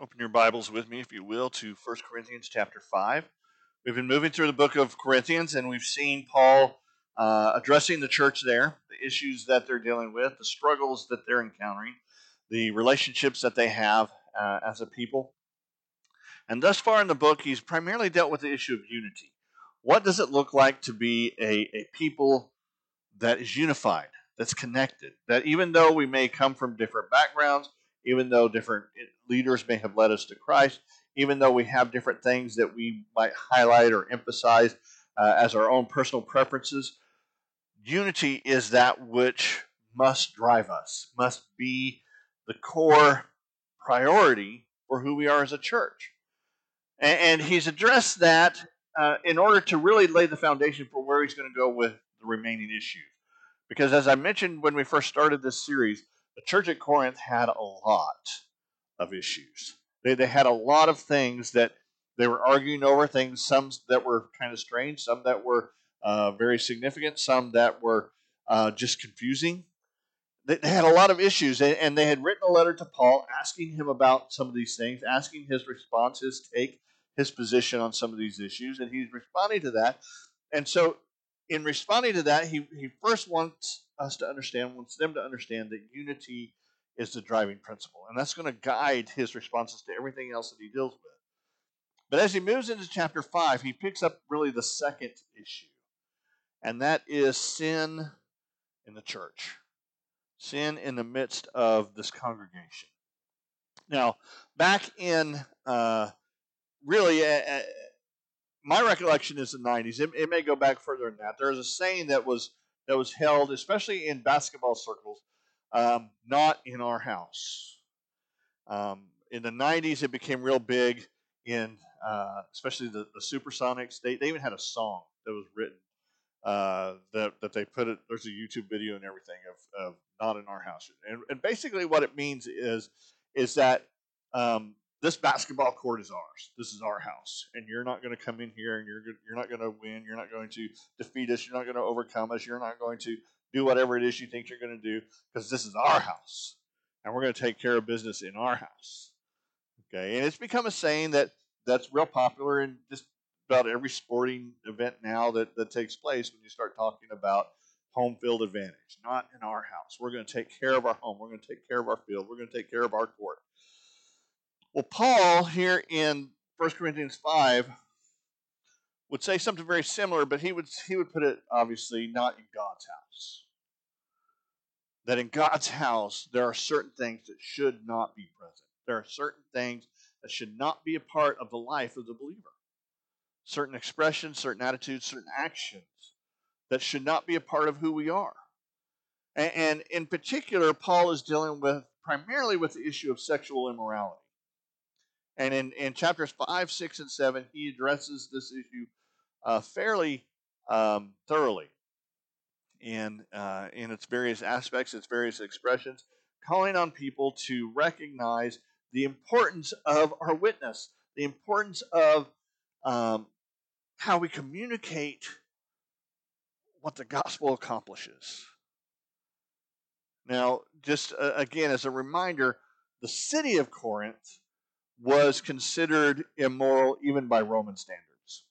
Open your Bibles with me, if you will, to 1 Corinthians chapter 5. We've been moving through the book of Corinthians, and we've seen Paul uh, addressing the church there, the issues that they're dealing with, the struggles that they're encountering, the relationships that they have uh, as a people. And thus far in the book, he's primarily dealt with the issue of unity. What does it look like to be a, a people that is unified, that's connected, that even though we may come from different backgrounds, even though different leaders may have led us to Christ, even though we have different things that we might highlight or emphasize uh, as our own personal preferences, unity is that which must drive us, must be the core priority for who we are as a church. And, and he's addressed that uh, in order to really lay the foundation for where he's going to go with the remaining issues. Because as I mentioned when we first started this series, the church at Corinth had a lot of issues. They, they had a lot of things that they were arguing over, things, some that were kind of strange, some that were uh, very significant, some that were uh, just confusing. They, they had a lot of issues, and, and they had written a letter to Paul asking him about some of these things, asking his response, his take, his position on some of these issues, and he's responding to that. And so, in responding to that, he, he first wants us to understand, wants them to understand that unity is the driving principle. And that's going to guide his responses to everything else that he deals with. But as he moves into chapter 5, he picks up really the second issue, and that is sin in the church, sin in the midst of this congregation. Now, back in uh, really, uh, uh my recollection is the 90s. It, it may go back further than that. There was a saying that was that was held, especially in basketball circles, um, not in our house. Um, in the 90s, it became real big in, uh, especially the, the Supersonics. They, they even had a song that was written uh, that, that they put it, there's a YouTube video and everything of, of not in our house. And, and basically what it means is, is that um, this basketball court is ours. This is our house, and you're not going to come in here and you're you're not going to win. You're not going to defeat us. You're not going to overcome us. You're not going to do whatever it is you think you're going to do because this is our house, and we're going to take care of business in our house. Okay, and it's become a saying that that's real popular in just about every sporting event now that that takes place when you start talking about home field advantage. Not in our house. We're going to take care of our home. We're going to take care of our field. We're going to take care of our court. Well, Paul here in 1 Corinthians 5 would say something very similar, but he would he would put it obviously not in God's house. That in God's house there are certain things that should not be present. There are certain things that should not be a part of the life of the believer. Certain expressions, certain attitudes, certain actions that should not be a part of who we are. And, in particular, Paul is dealing with primarily with the issue of sexual immorality. And in, in chapters 5, 6, and 7, he addresses this issue uh, fairly um, thoroughly in, uh, in its various aspects, its various expressions, calling on people to recognize the importance of our witness, the importance of um, how we communicate what the gospel accomplishes. Now, just uh, again as a reminder, the city of Corinth was considered immoral even by Roman standards.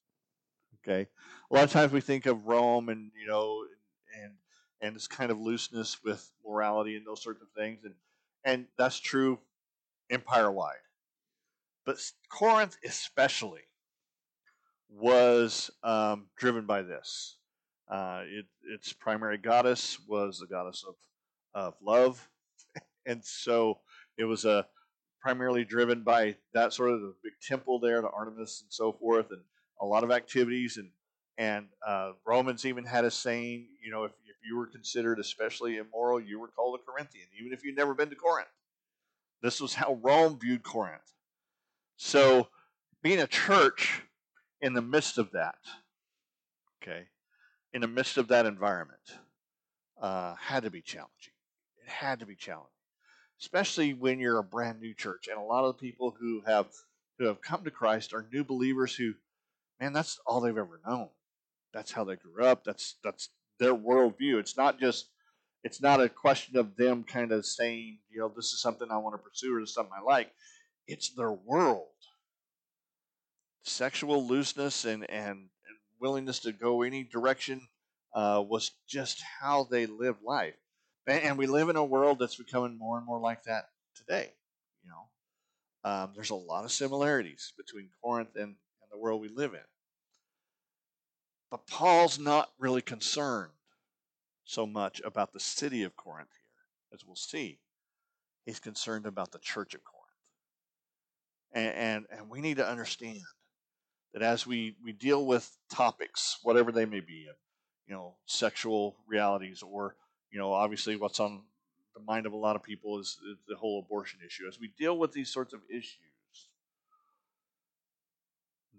Okay, a lot of times we think of Rome and you know and and this kind of looseness with morality and those sorts of things, and and that's true empire wide. But Corinth especially was um, driven by this. Uh, it, its primary goddess was the goddess of of love, and so it was a primarily driven by that sort of the big temple there to Artemis and so forth, and a lot of activities. And and uh, Romans even had a saying, you know, if, if you were considered especially immoral, you were called a Corinthian, even if you'd never been to Corinth. This was how Rome viewed Corinth. So, being a church in the midst of that, okay, in the midst of that environment, uh, had to be challenging. It had to be challenging especially when you're a brand new church. And a lot of the people who have who have come to Christ are new believers who, man, that's all they've ever known. That's how they grew up. That's that's their worldview. It's not just it's not a question of them kind of saying, you know, this is something I want to pursue or this is something I like. it's their world. Sexual looseness and, and, and willingness to go any direction uh, was just how they live life. And, we live in a world that's becoming more and more like that today. You know, um, there's a lot of similarities between Corinth and, and the world we live in. But Paul's not really concerned so much about the city of Corinth here, as we'll see. He's concerned about the church of Corinth. And, and, and we need to understand that as we, we deal with topics, whatever they may be, you know, sexual realities, or, you know, obviously what's on the mind of a lot of people is, is the whole abortion issue. As we deal with these sorts of issues,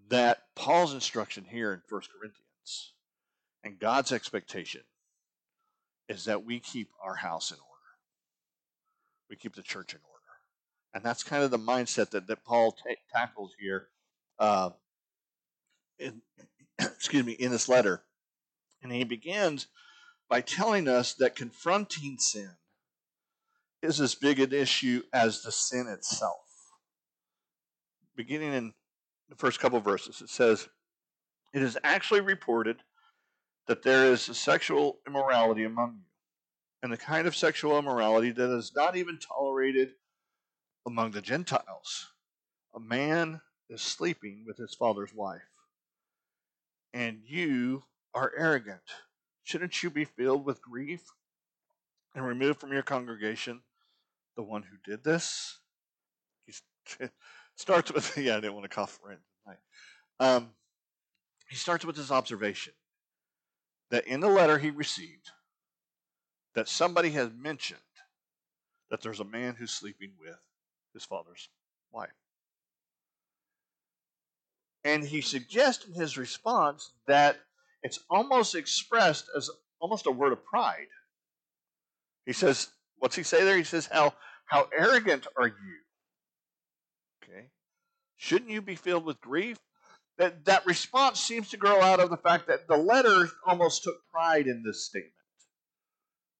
that Paul's instruction here in 1 Corinthians and God's expectation is that we keep our house in order. We keep the church in order. And that's kind of the mindset that, that Paul t- tackles here uh, in, excuse me, in this letter. And he begins by telling us that confronting sin is as big an issue as the sin itself. Beginning in the first couple verses, it says, It is actually reported that there is a sexual immorality among you, and the kind of sexual immorality that is not even tolerated among the Gentiles. A man is sleeping with his father's wife, and you are arrogant. Shouldn't you be filled with grief and remove from your congregation the one who did this? He starts with, yeah, I didn't want to cough right. Um, he starts with this observation that in the letter he received, that somebody has mentioned that there's a man who's sleeping with his father's wife. And he suggests in his response that it's almost expressed as almost a word of pride. He says, what's he say there? He says, How how arrogant are you? Okay. Shouldn't you be filled with grief? That that response seems to grow out of the fact that the letter almost took pride in this statement.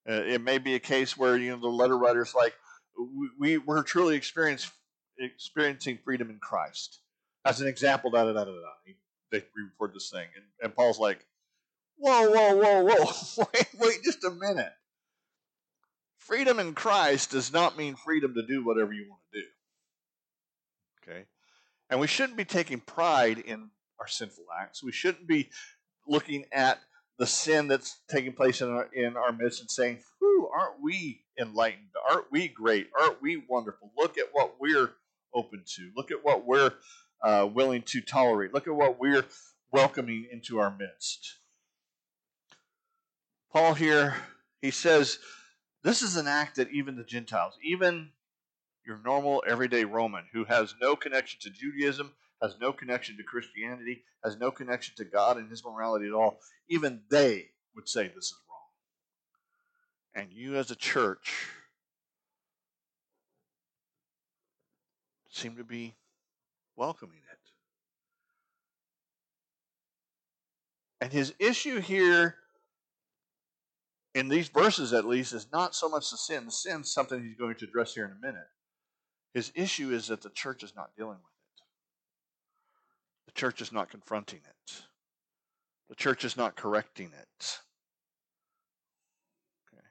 Uh, it may be a case where you know the letter writer's like, we, we're truly experience, experiencing freedom in Christ. As an example, da da da da da. They re-record this thing, and, and Paul's like, whoa, whoa, whoa, whoa, wait, wait just a minute. Freedom in Christ does not mean freedom to do whatever you want to do. Okay? And we shouldn't be taking pride in our sinful acts. We shouldn't be looking at the sin that's taking place in our, in our midst and saying, Whew, aren't we enlightened? Aren't we great? Aren't we wonderful? Look at what we're open to. Look at what we're uh, willing to tolerate. Look at what we're welcoming into our midst. Paul here, he says, this is an act that even the Gentiles, even your normal everyday Roman who has no connection to Judaism, has no connection to Christianity, has no connection to God and his morality at all, even they would say this is wrong. And you as a church seem to be welcoming it. And his issue here, in these verses at least, is not so much the sin. The sin is something he's going to address here in a minute. His issue is that the church is not dealing with it. The church is not confronting it. The church is not correcting it. Okay.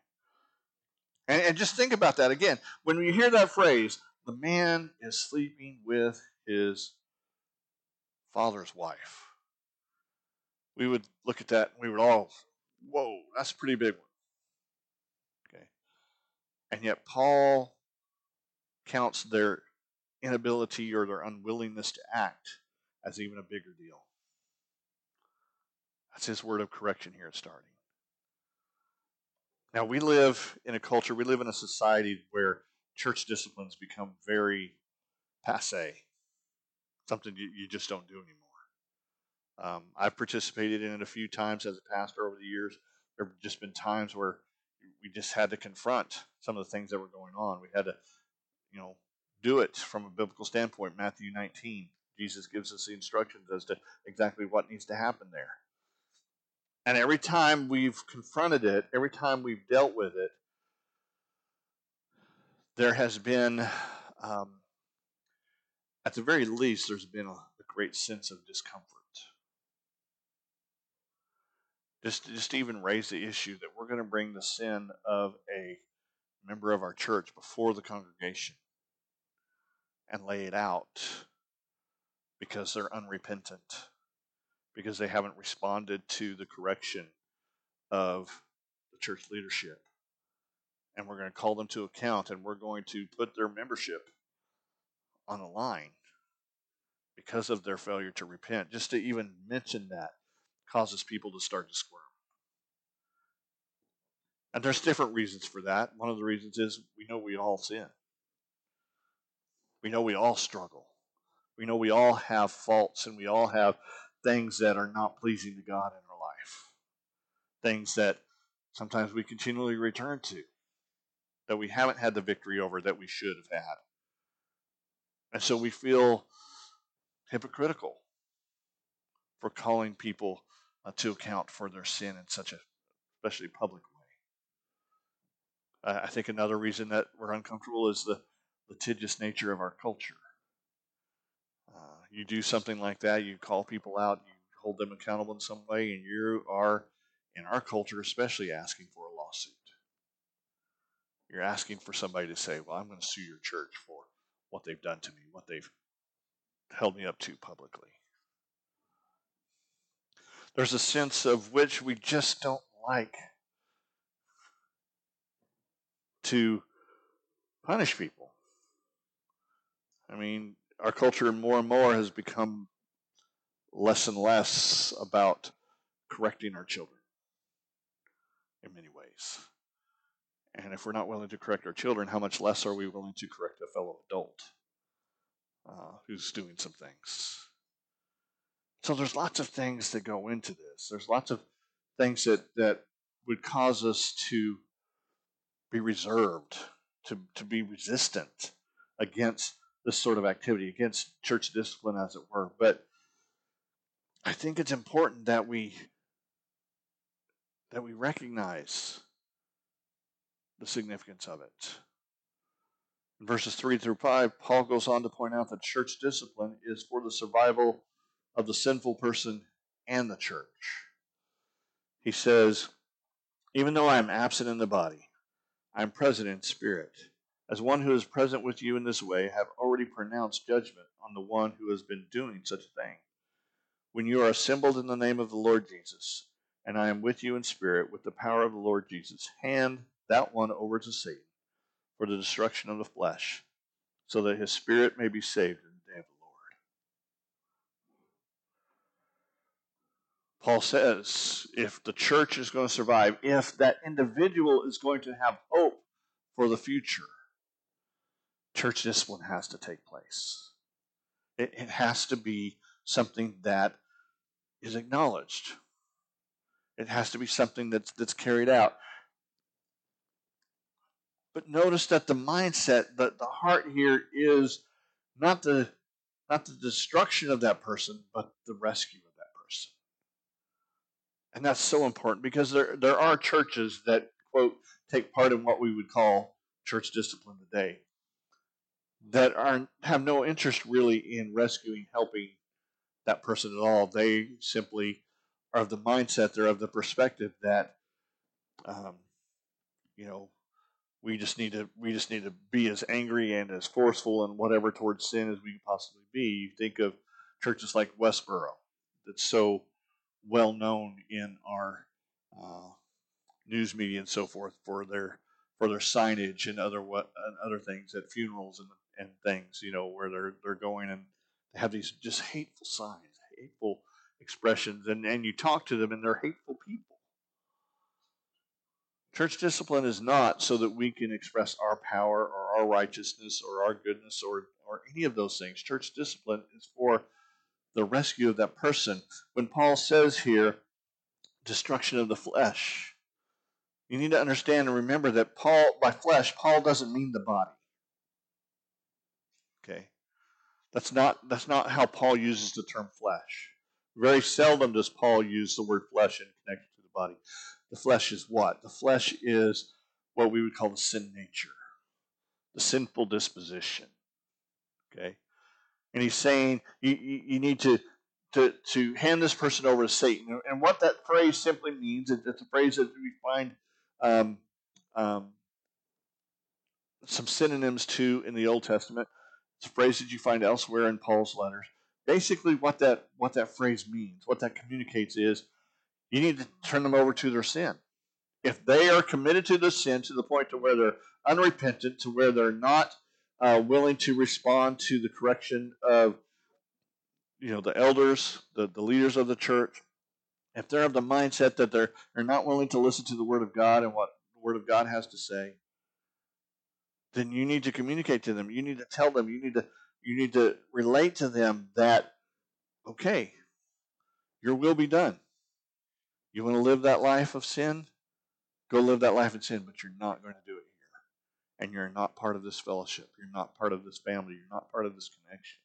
And, and just think about that again. When you hear that phrase, the man is sleeping with his father's wife. We would look at that and we would all, whoa, that's a pretty big one. Okay. And yet Paul counts their inability or their unwillingness to act as even a bigger deal. That's his word of correction here at starting. Now, we live in a culture, we live in a society where church disciplines become very passe, something you, you just don't do anymore. Um, I've participated in it a few times as a pastor over the years. There have just been times where we just had to confront some of the things that were going on. We had to you know, do it from a biblical standpoint. Matthew 19, Jesus gives us the instructions as to exactly what needs to happen there. And every time we've confronted it, every time we've dealt with it, there has been um, at the very least, there's been a, a great sense of discomfort. Just, just even raise the issue that we're going to bring the sin of a member of our church before the congregation and lay it out because they're unrepentant, because they haven't responded to the correction of the church leadership. And we're going to call them to account and we're going to put their membership on the line because of their failure to repent. Just to even mention that causes people to start to squirm. And there's different reasons for that. One of the reasons is we know we all sin. We know we all struggle. We know we all have faults and we all have things that are not pleasing to God in our life. Things that sometimes we continually return to, that we haven't had the victory over that we should have had. And so we feel hypocritical for calling people uh, to account for their sin in such a especially public way. Uh, I think another reason that we're uncomfortable is the litigious nature of our culture. Uh, you do something like that, you call people out, you hold them accountable in some way, and you are, in our culture especially, asking for a lawsuit. You're asking for somebody to say, Well, I'm going to sue your church for what they've done to me, what they've held me up to publicly. There's a sense of which we just don't like to punish people. I mean, our culture more and more has become less and less about correcting our children in many ways. And if we're not willing to correct our children, how much less are we willing to correct a fellow adult uh, who's doing some things? So there's lots of things that go into this. There's lots of things that, that would cause us to be reserved, to, to be resistant against this sort of activity, against church discipline, as it were. But I think it's important that we that we recognize the significance of it. In verses 3 through 5, Paul goes on to point out that church discipline is for the survival of the sinful person and the church. He says, Even though I am absent in the body, I am present in spirit. As one who is present with you in this way, I have already pronounced judgment on the one who has been doing such a thing. When you are assembled in the name of the Lord Jesus, and I am with you in spirit, with the power of the Lord Jesus, hand that one over to Satan for the destruction of the flesh, so that his spirit may be saved in the day of the Lord. Paul says if the church is going to survive, if that individual is going to have hope for the future, church discipline has to take place. It, it has to be something that is acknowledged. It has to be something that's, that's carried out. But notice that the mindset, that the heart here is not the not the destruction of that person, but the rescue of that person. And that's so important because there there are churches that quote take part in what we would call church discipline today that are have no interest really in rescuing, helping that person at all. They simply are of the mindset, they're of the perspective that, um, you know, we just need to we just need to be as angry and as forceful and whatever towards sin as we can possibly be. You think of churches like Westboro, that's so well known in our uh, news media and so forth for their for their signage and other what and other things at funerals and and things, you know, where they're they're going and they have these just hateful signs, hateful expressions, and and you talk to them and they're hateful people Church discipline is not so that we can express our power or our righteousness or our goodness or, or any of those things. Church discipline is for the rescue of that person. When Paul says here, destruction of the flesh, you need to understand and remember that Paul, by flesh, Paul doesn't mean the body. Okay? That's not, that's not how Paul uses the term flesh. Very seldom does Paul use the word flesh in connection to the body. The flesh is what? The flesh is what we would call the sin nature, the sinful disposition. Okay? And he's saying you, you, need to, to, to hand this person over to Satan. And what that phrase simply means, is it's a phrase that we find um, um, some synonyms to in the Old Testament. It's a phrase that you find elsewhere in Paul's letters. Basically, what that what that phrase means, what that communicates is, you need to turn them over to their sin. If they are committed to the sin to the point to where they're unrepentant, to where they're not uh, willing to respond to the correction of you know the elders, the, the leaders of the church, if they're of the mindset that they're they're not willing to listen to the word of God and what the word of God has to say, then you need to communicate to them. You need to tell them. You need to you need to relate to them that okay, your will be done. You want to live that life of sin? Go live that life in sin, but you're not going to do it here. And you're not part of this fellowship. You're not part of this family. You're not part of this connection.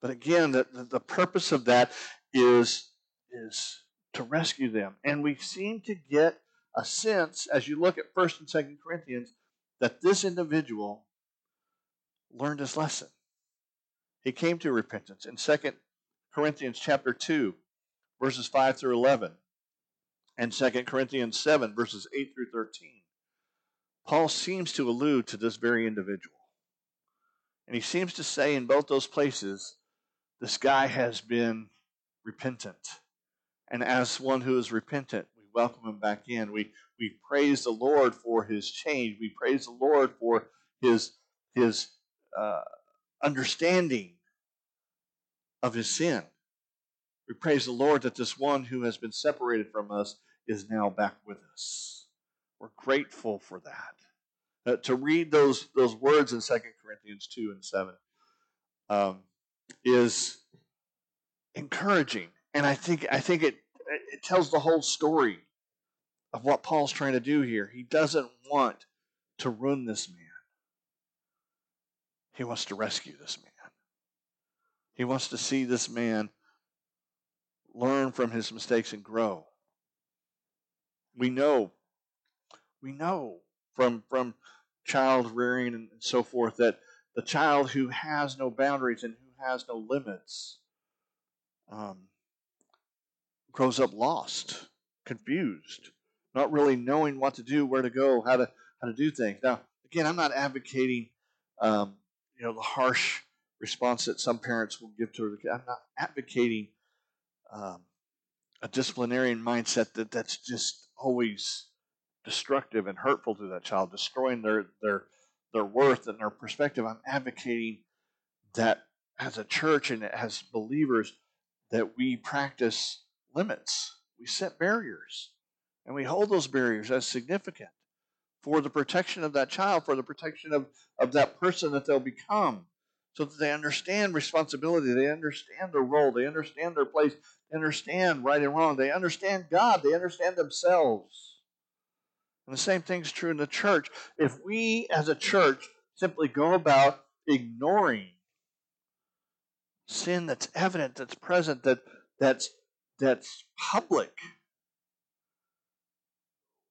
But again, the, the, the purpose of that is, is to rescue them. And we seem to get a sense, as you look at 1st and 2nd Corinthians, that this individual learned his lesson. He came to repentance. In 2 Corinthians chapter 2, verses 5 through 11, and 2 Corinthians 7, verses 8 through 13, Paul seems to allude to this very individual. And he seems to say in both those places, this guy has been repentant. And as one who is repentant, we welcome him back in. We we praise the Lord for his change. We praise the Lord for his his uh, understanding of his sin. We praise the Lord that this one who has been separated from us is now back with us. We're grateful for that. Uh, to read those those words in Second Corinthians two and seven um, is encouraging, and I think I think it it tells the whole story of what Paul's trying to do here. He doesn't want to ruin this man, he wants to rescue this man. He wants to see this man learn from his mistakes and grow. We know, we know from from child rearing and so forth that the child who has no boundaries and who has no limits um, grows up lost, confused, not really knowing what to do, where to go, how to how to do things. Now, again, I'm not advocating, um, you know, the harsh response that some parents will give to their I'm not advocating um, a disciplinarian mindset that that's just always destructive and hurtful to that child, destroying their their their worth and their perspective. I'm advocating that as a church and as believers that we practice limits. We set barriers. And we hold those barriers as significant for the protection of that child, for the protection of, of that person that they'll become, so that they understand responsibility, they understand their role, they understand their place, they understand right and wrong, they understand God, they understand themselves. And the same thing is true in the church. If we as a church simply go about ignoring sin that's evident, that's present, that that's that's public,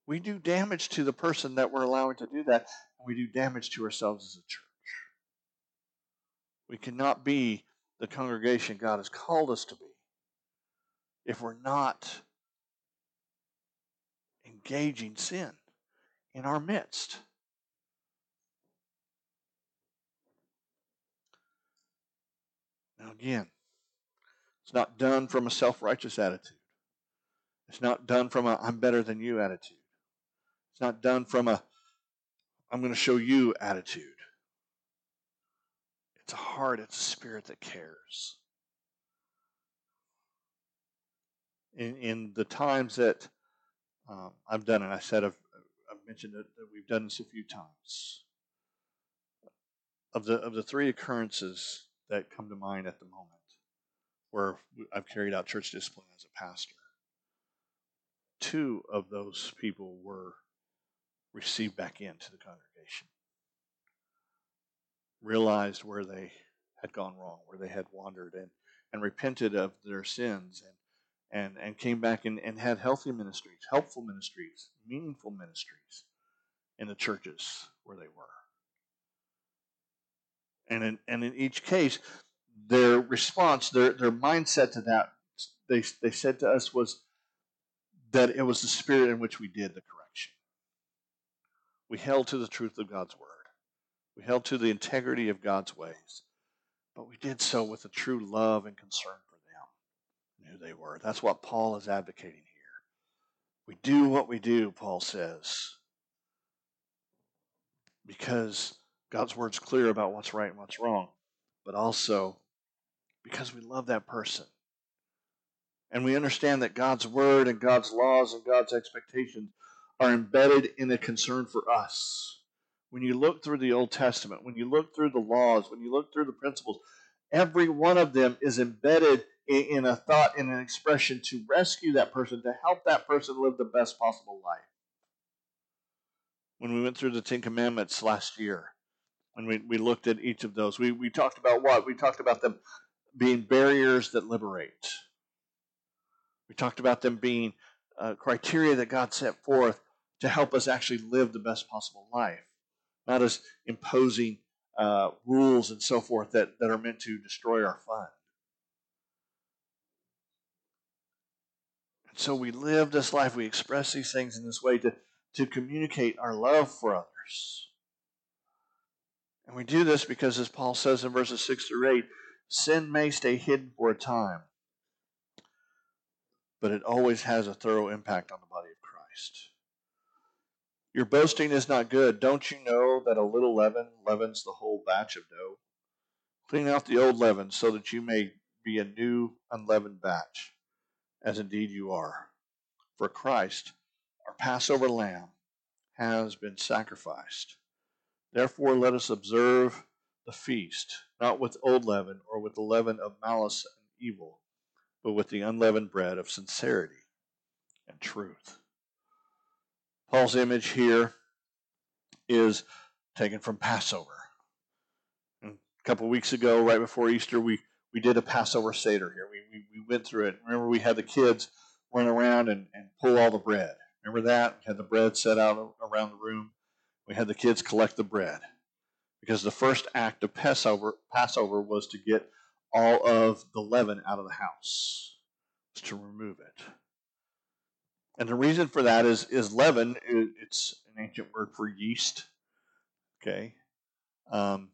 we do damage to the person that we're allowing to do that, and we do damage to ourselves as a church. We cannot be the congregation God has called us to be if we're not engaging sin in our midst. Now, again, it's not done from a self righteous attitude. It's not done from a I'm better than you attitude. It's not done from a I'm going to show you attitude. It's a heart, it's a spirit that cares. In, in the times that um, I've done it, I said I've, I've mentioned it, that we've done this a few times. Of the of the three occurrences that come to mind at the moment, where I've carried out church discipline as a pastor, two of those people were received back into the congregation. Realized where they had gone wrong, where they had wandered, and, and repented of their sins and, and, and came back and, and had healthy ministries, helpful ministries, meaningful ministries in the churches where they were. And in, and in each case, their response, their, their mindset to that, they, they said to us was that it was the spirit in which we did the correction. We held to the truth of God's word. We held to the integrity of God's ways. But we did so with a true love and concern for them and who they were. That's what Paul is advocating here. We do what we do, Paul says, because God's word's clear about what's right and what's wrong, but also because we love that person. And we understand that God's word and God's laws and God's expectations are embedded in a concern for us. When you look through the Old Testament, when you look through the laws, when you look through the principles, every one of them is embedded in, a thought, in an expression to rescue that person, to help that person live the best possible life. When we went through the Ten Commandments last year, when we, we looked at each of those, we, we talked about what? We talked about them being barriers that liberate. We talked about them being uh, criteria that God set forth to help us actually live the best possible life, not as imposing uh, rules and so forth that, that are meant to destroy our fun. And so we live this life, we express these things in this way to, to communicate our love for others. And we do this because, as Paul says in verses 6 through 8, sin may stay hidden for a time, but it always has a thorough impact on the body of Christ. Your boasting is not good. Don't you know that a little leaven leavens the whole batch of dough? Clean out the old leaven so that you may be a new unleavened batch, as indeed you are. For Christ, our Passover lamb, has been sacrificed. Therefore, let us observe the feast, not with old leaven or with the leaven of malice and evil, but with the unleavened bread of sincerity and truth. Paul's image here is taken from Passover. And a couple weeks ago, right before Easter, we, we did a Passover Seder here. We, we, we went through it. Remember, we had the kids run around and, and pull all the bread. Remember that? We had the bread set out around the room. We had the kids collect the bread. Because the first act of Passover, Passover was to get all of the leaven out of the house, to remove it. And the reason for that is is leaven. It's an ancient word for yeast. Okay, um,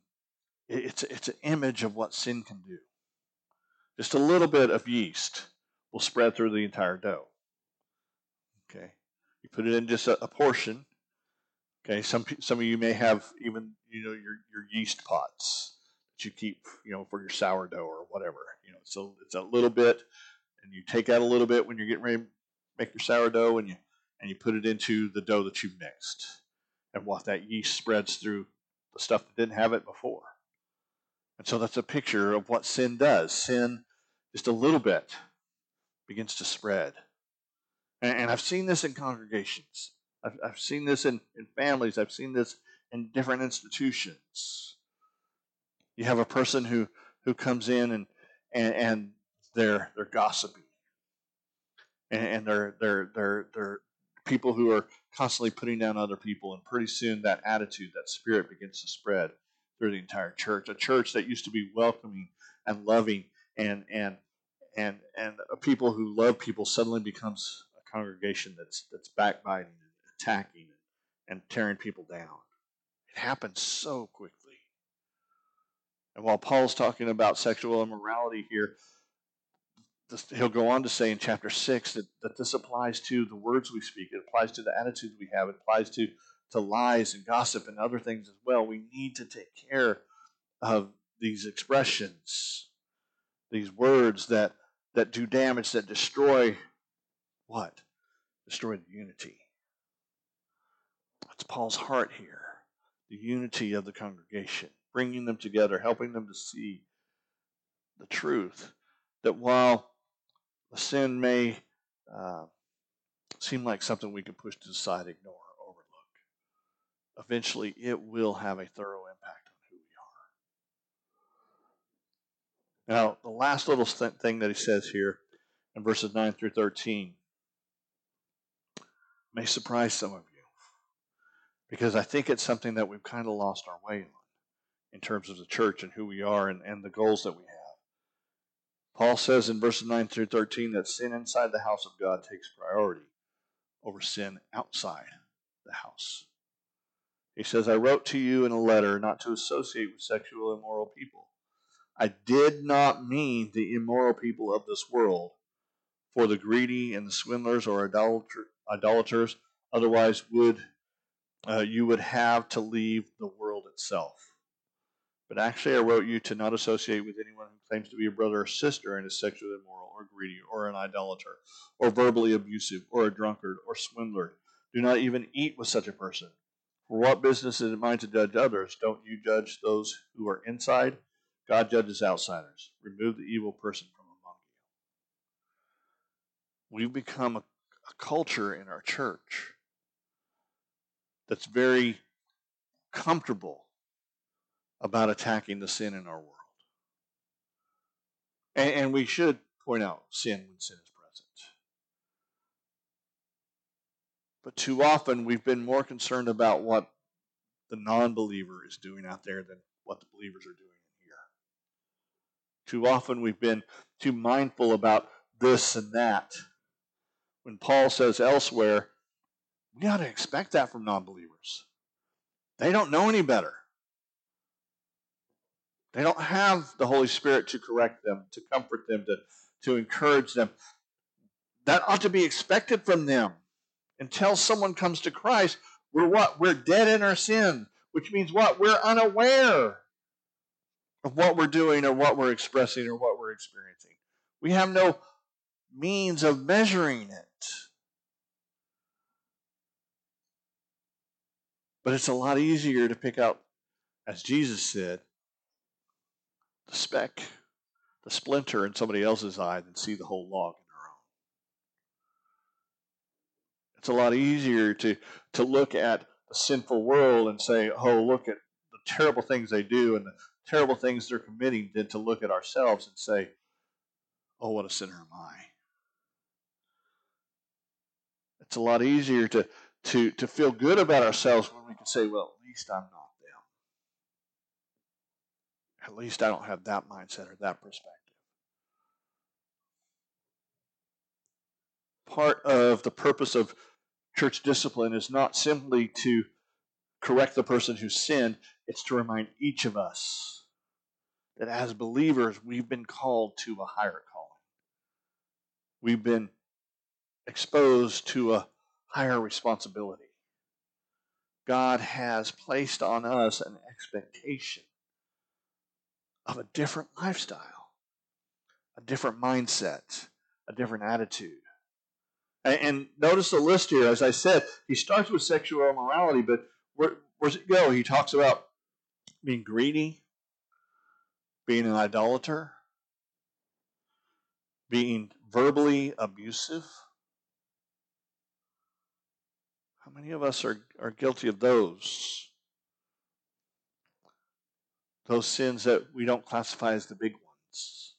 it's it's an image of what sin can do. Just a little bit of yeast will spread through the entire dough. Okay, you put it in just a, a portion. Okay, some some of you may have even you know your your yeast pots that you keep you know for your sourdough or whatever. You know, so it's a little bit, and you take out a little bit when you're getting ready make your sourdough and you and you put it into the dough that you've mixed. And what that yeast spreads through the stuff that didn't have it before. And so that's a picture of what sin does. Sin, just a little bit, begins to spread. And, and I've seen this in congregations. I've, I've seen this in, in families. I've seen this in different institutions. You have a person who, who comes in and, and, and they're, they're gossiping and, and they're they're they're they're people who are constantly putting down other people, and pretty soon that attitude, that spirit begins to spread through the entire church. A church that used to be welcoming and loving and and and and people who love people suddenly becomes a congregation that's that's backbiting and attacking and tearing people down. It happens so quickly. And while Paul's talking about sexual immorality here, this, he'll go on to say in chapter 6 that, that this applies to the words we speak, it applies to the attitudes we have, it applies to, to lies and gossip and other things as well. We need to take care of these expressions, these words that, that do damage, that destroy what? Destroy the unity. That's Paul's heart here the unity of the congregation, bringing them together, helping them to see the truth that while sin may uh, seem like something we can push to the side, ignore, or overlook. Eventually, it will have a thorough impact on who we are. Now, the last little thing that he says here in verses 9 through 13 may surprise some of you because I think it's something that we've kind of lost our way on. in terms of the church and who we are and, and the goals that we have. Paul says in verses 9 through 13 that sin inside the house of God takes priority over sin outside the house. He says, I wrote to you in a letter not to associate with sexual immoral people. I did not mean the immoral people of this world, for the greedy and the swindlers or idolater, idolaters, otherwise would uh, you would have to leave the world itself. But actually, I wrote you to not associate with anyone who claims to be a brother or sister and is sexually immoral or greedy or an idolater or verbally abusive or a drunkard or swindler. Do not even eat with such a person. For what business is it mine to judge others? Don't you judge those who are inside? God judges outsiders. Remove the evil person from among you. We've become a, a culture in our church that's very comfortable about attacking the sin in our world. And, and we should point out sin when sin is present. But too often we've been more concerned about what the non believer is doing out there than what the believers are doing here. Too often we've been too mindful about this and that. When Paul says elsewhere, we ought to expect that from non believers. They don't know any better. They don't have the Holy Spirit to correct them, to comfort them, to, to encourage them. That ought to be expected from them. Until someone comes to Christ, we're what? We're dead in our sin, which means what? We're unaware of what we're doing or what we're expressing or what we're experiencing. We have no means of measuring it. But it's a lot easier to pick out, as Jesus said, the speck, the splinter in somebody else's eye than see the whole log in our own. It's a lot easier to, to look at the sinful world and say, oh, look at the terrible things they do and the terrible things they're committing than to look at ourselves and say, oh, what a sinner am I. It's a lot easier to, to, to feel good about ourselves when we can say, well, at least I'm not at least I don't have that mindset or that perspective. Part of the purpose of church discipline is not simply to correct the person who sinned, it's to remind each of us that as believers, we've been called to a higher calling. We've been exposed to a higher responsibility. God has placed on us an expectation of a different lifestyle, a different mindset, a different attitude. And, and notice the list here. As I said, he starts with sexual immorality, but where, where's it go? He talks about being greedy, being an idolater, being verbally abusive. How many of us are, are guilty of those? Those sins that we don't classify as the big ones.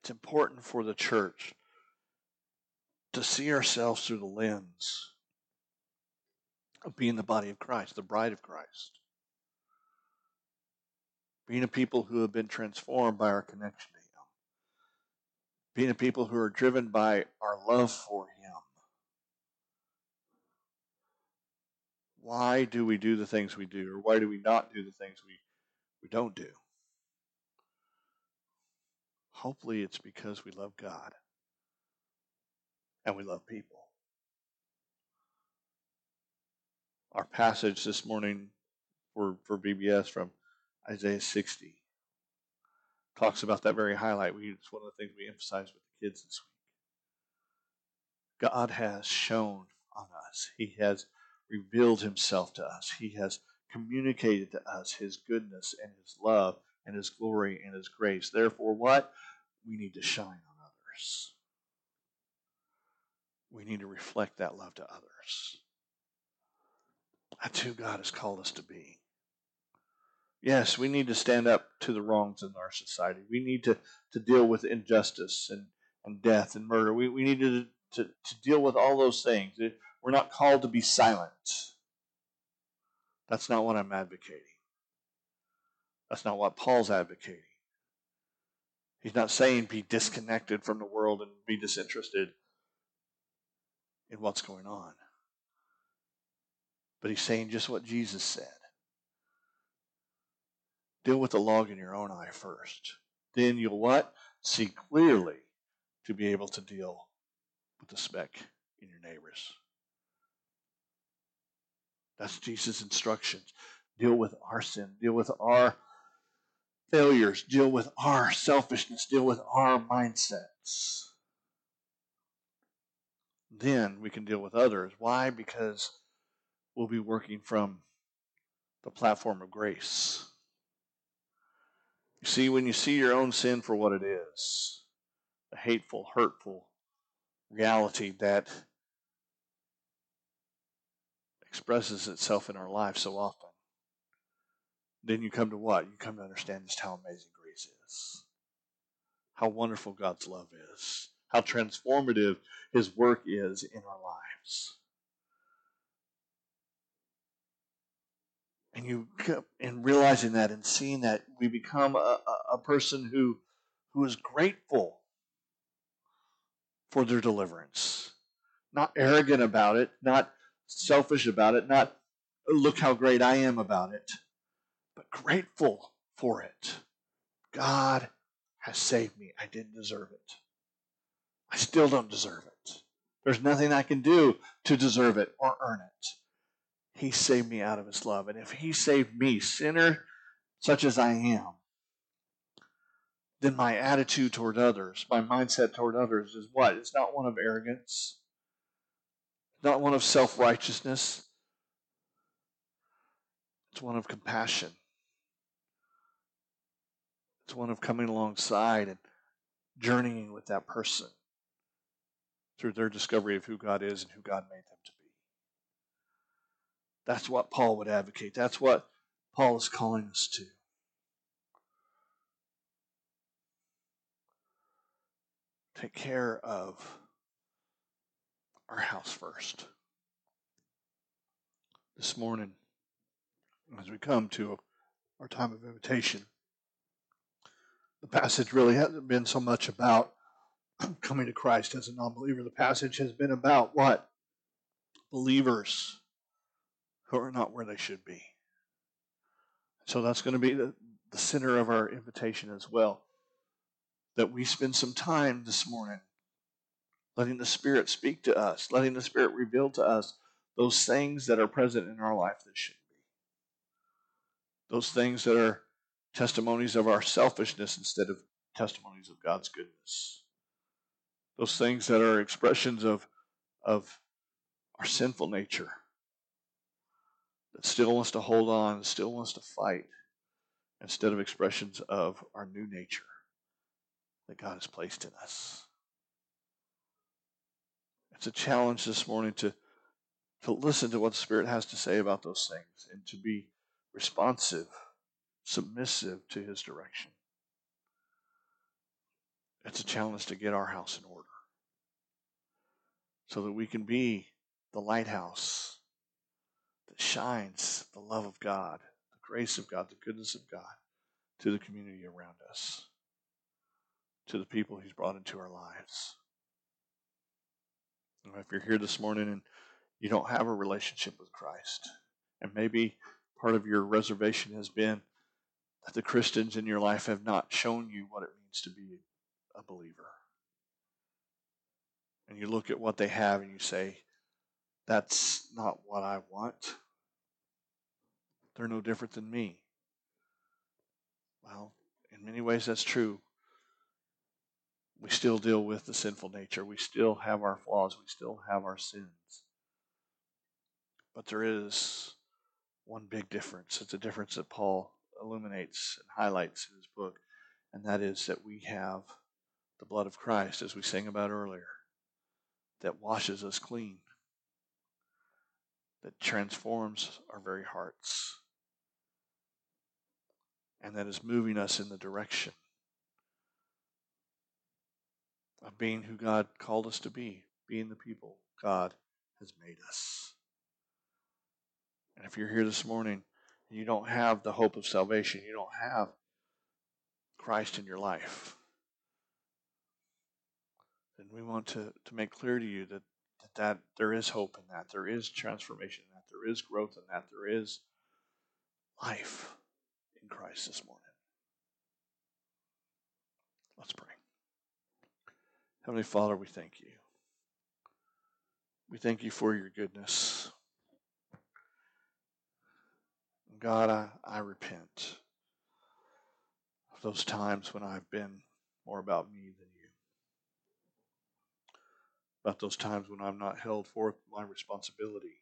It's important for the church to see ourselves through the lens of being the body of Christ, the bride of Christ. Being a people who have been transformed by our connection to Him. Being a people who are driven by our love for Him why do we do the things we do, or why do we not do the things we, we don't do? Hopefully, it's because we love God and we love people. Our passage this morning for, for VBS from Isaiah 60 talks about that very highlight. We, it's one of the things we emphasize with the kids this week. God has shone on us, He has revealed himself to us. He has communicated to us his goodness and his love and his glory and his grace. Therefore, what? We need to shine on others. We need to reflect that love to others. That's who God has called us to be. Yes, we need to stand up to the wrongs in our society. We need to, to deal with injustice and, and death and murder. We, we need to, to, to deal with all those things. We're not called to be silent. That's not what I'm advocating. That's not what Paul's advocating. He's not saying be disconnected from the world and be disinterested in what's going on. But he's saying just what Jesus said. Deal with the log in your own eye first. Then you'll what? See clearly to be able to deal with the speck in your neighbors. That's Jesus' instructions. Deal with our sin, deal with our failures, deal with our selfishness, deal with our mindsets. Then we can deal with others. Why? Because we'll be working from the platform of grace. You see, when you see your own sin for what it is, a hateful, hurtful reality that expresses itself in our lives so often, then you come to what? You come to understand just how amazing grace is, how wonderful God's love is, how transformative His work is in our lives. And you, in realizing that and seeing that, we become a, a person who, who is grateful for their deliverance, not arrogant about it, not selfish about it, not look how great I am about it, but grateful for it. God has saved me. I didn't deserve it. I still don't deserve it. There's nothing I can do to deserve it or earn it. He saved me out of his love. And if he saved me, sinner such as I am, then my attitude toward others, my mindset toward others is what? It's not one of arrogance not one of self righteousness, it's one of compassion. It's one of coming alongside and journeying with that person through their discovery of who God is and who God made them to be. That's what Paul would advocate. That's what Paul is calling us to. Take care of our house first. This morning, as we come to our time of invitation, the passage really hasn't been so much about coming to Christ as a non believer. The passage has been about what? Believers who are not where they should be. So that's going to be the, the center of our invitation as well. That we spend some time this morning letting the Spirit speak to us, letting the Spirit reveal to us those things that are present in our life that shouldn't be. Those things that are testimonies of our selfishness instead of testimonies of God's goodness. Those things that are expressions of, of our sinful nature that still wants to hold on, still wants to fight, instead of expressions of our new nature that God has placed in us. It's a challenge this morning to, to listen to what the Spirit has to say about those things and to be responsive, submissive to His direction. It's a challenge to get our house in order so that we can be the lighthouse that shines the love of God, the grace of God, the goodness of God to the community around us, to the people He's brought into our lives. If you're here this morning and you don't have a relationship with Christ, and maybe part of your reservation has been that the Christians in your life have not shown you what it means to be a believer. And you look at what they have and you say, that's not what I want. They're no different than me. Well, in many ways that's true we still deal with the sinful nature. We still have our flaws. We still have our sins. But there is one big difference. It's a difference that Paul illuminates and highlights in his book, and that is that we have the blood of Christ, as we sang about earlier, that washes us clean, that transforms our very hearts, and that is moving us in the direction of being who God called us to be, being the people God has made us. And if you're here this morning and you don't have the hope of salvation, you don't have Christ in your life, then we want to, to make clear to you that, that, that there is hope in that, there is transformation in that, there is growth in that, there is life in Christ this morning. Let's pray. Heavenly Father, we thank you. We thank you for your goodness. God, I, I repent of those times when I've been more about me than you. About those times when I've not held forth my responsibility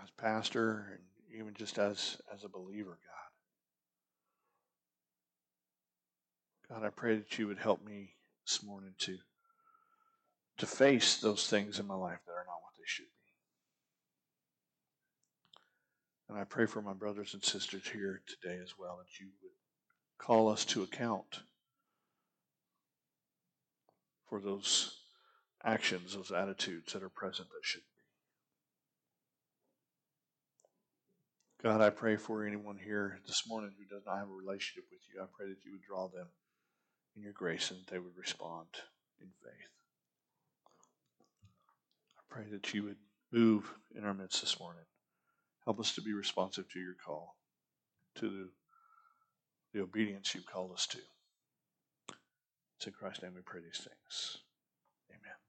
as pastor and even just as, as a believer, God. God, I pray that you would help me this morning to to face those things in my life that are not what they should be. And I pray for my brothers and sisters here today as well that you would call us to account for those actions, those attitudes that are present that should be. God, I pray for anyone here this morning who does not have a relationship with you. I pray that you would draw them in your grace and they would respond in faith. I pray that you would move in our midst this morning. Help us to be responsive to your call, to the, the obedience you've called us to. It's in Christ's name we pray these things. Amen.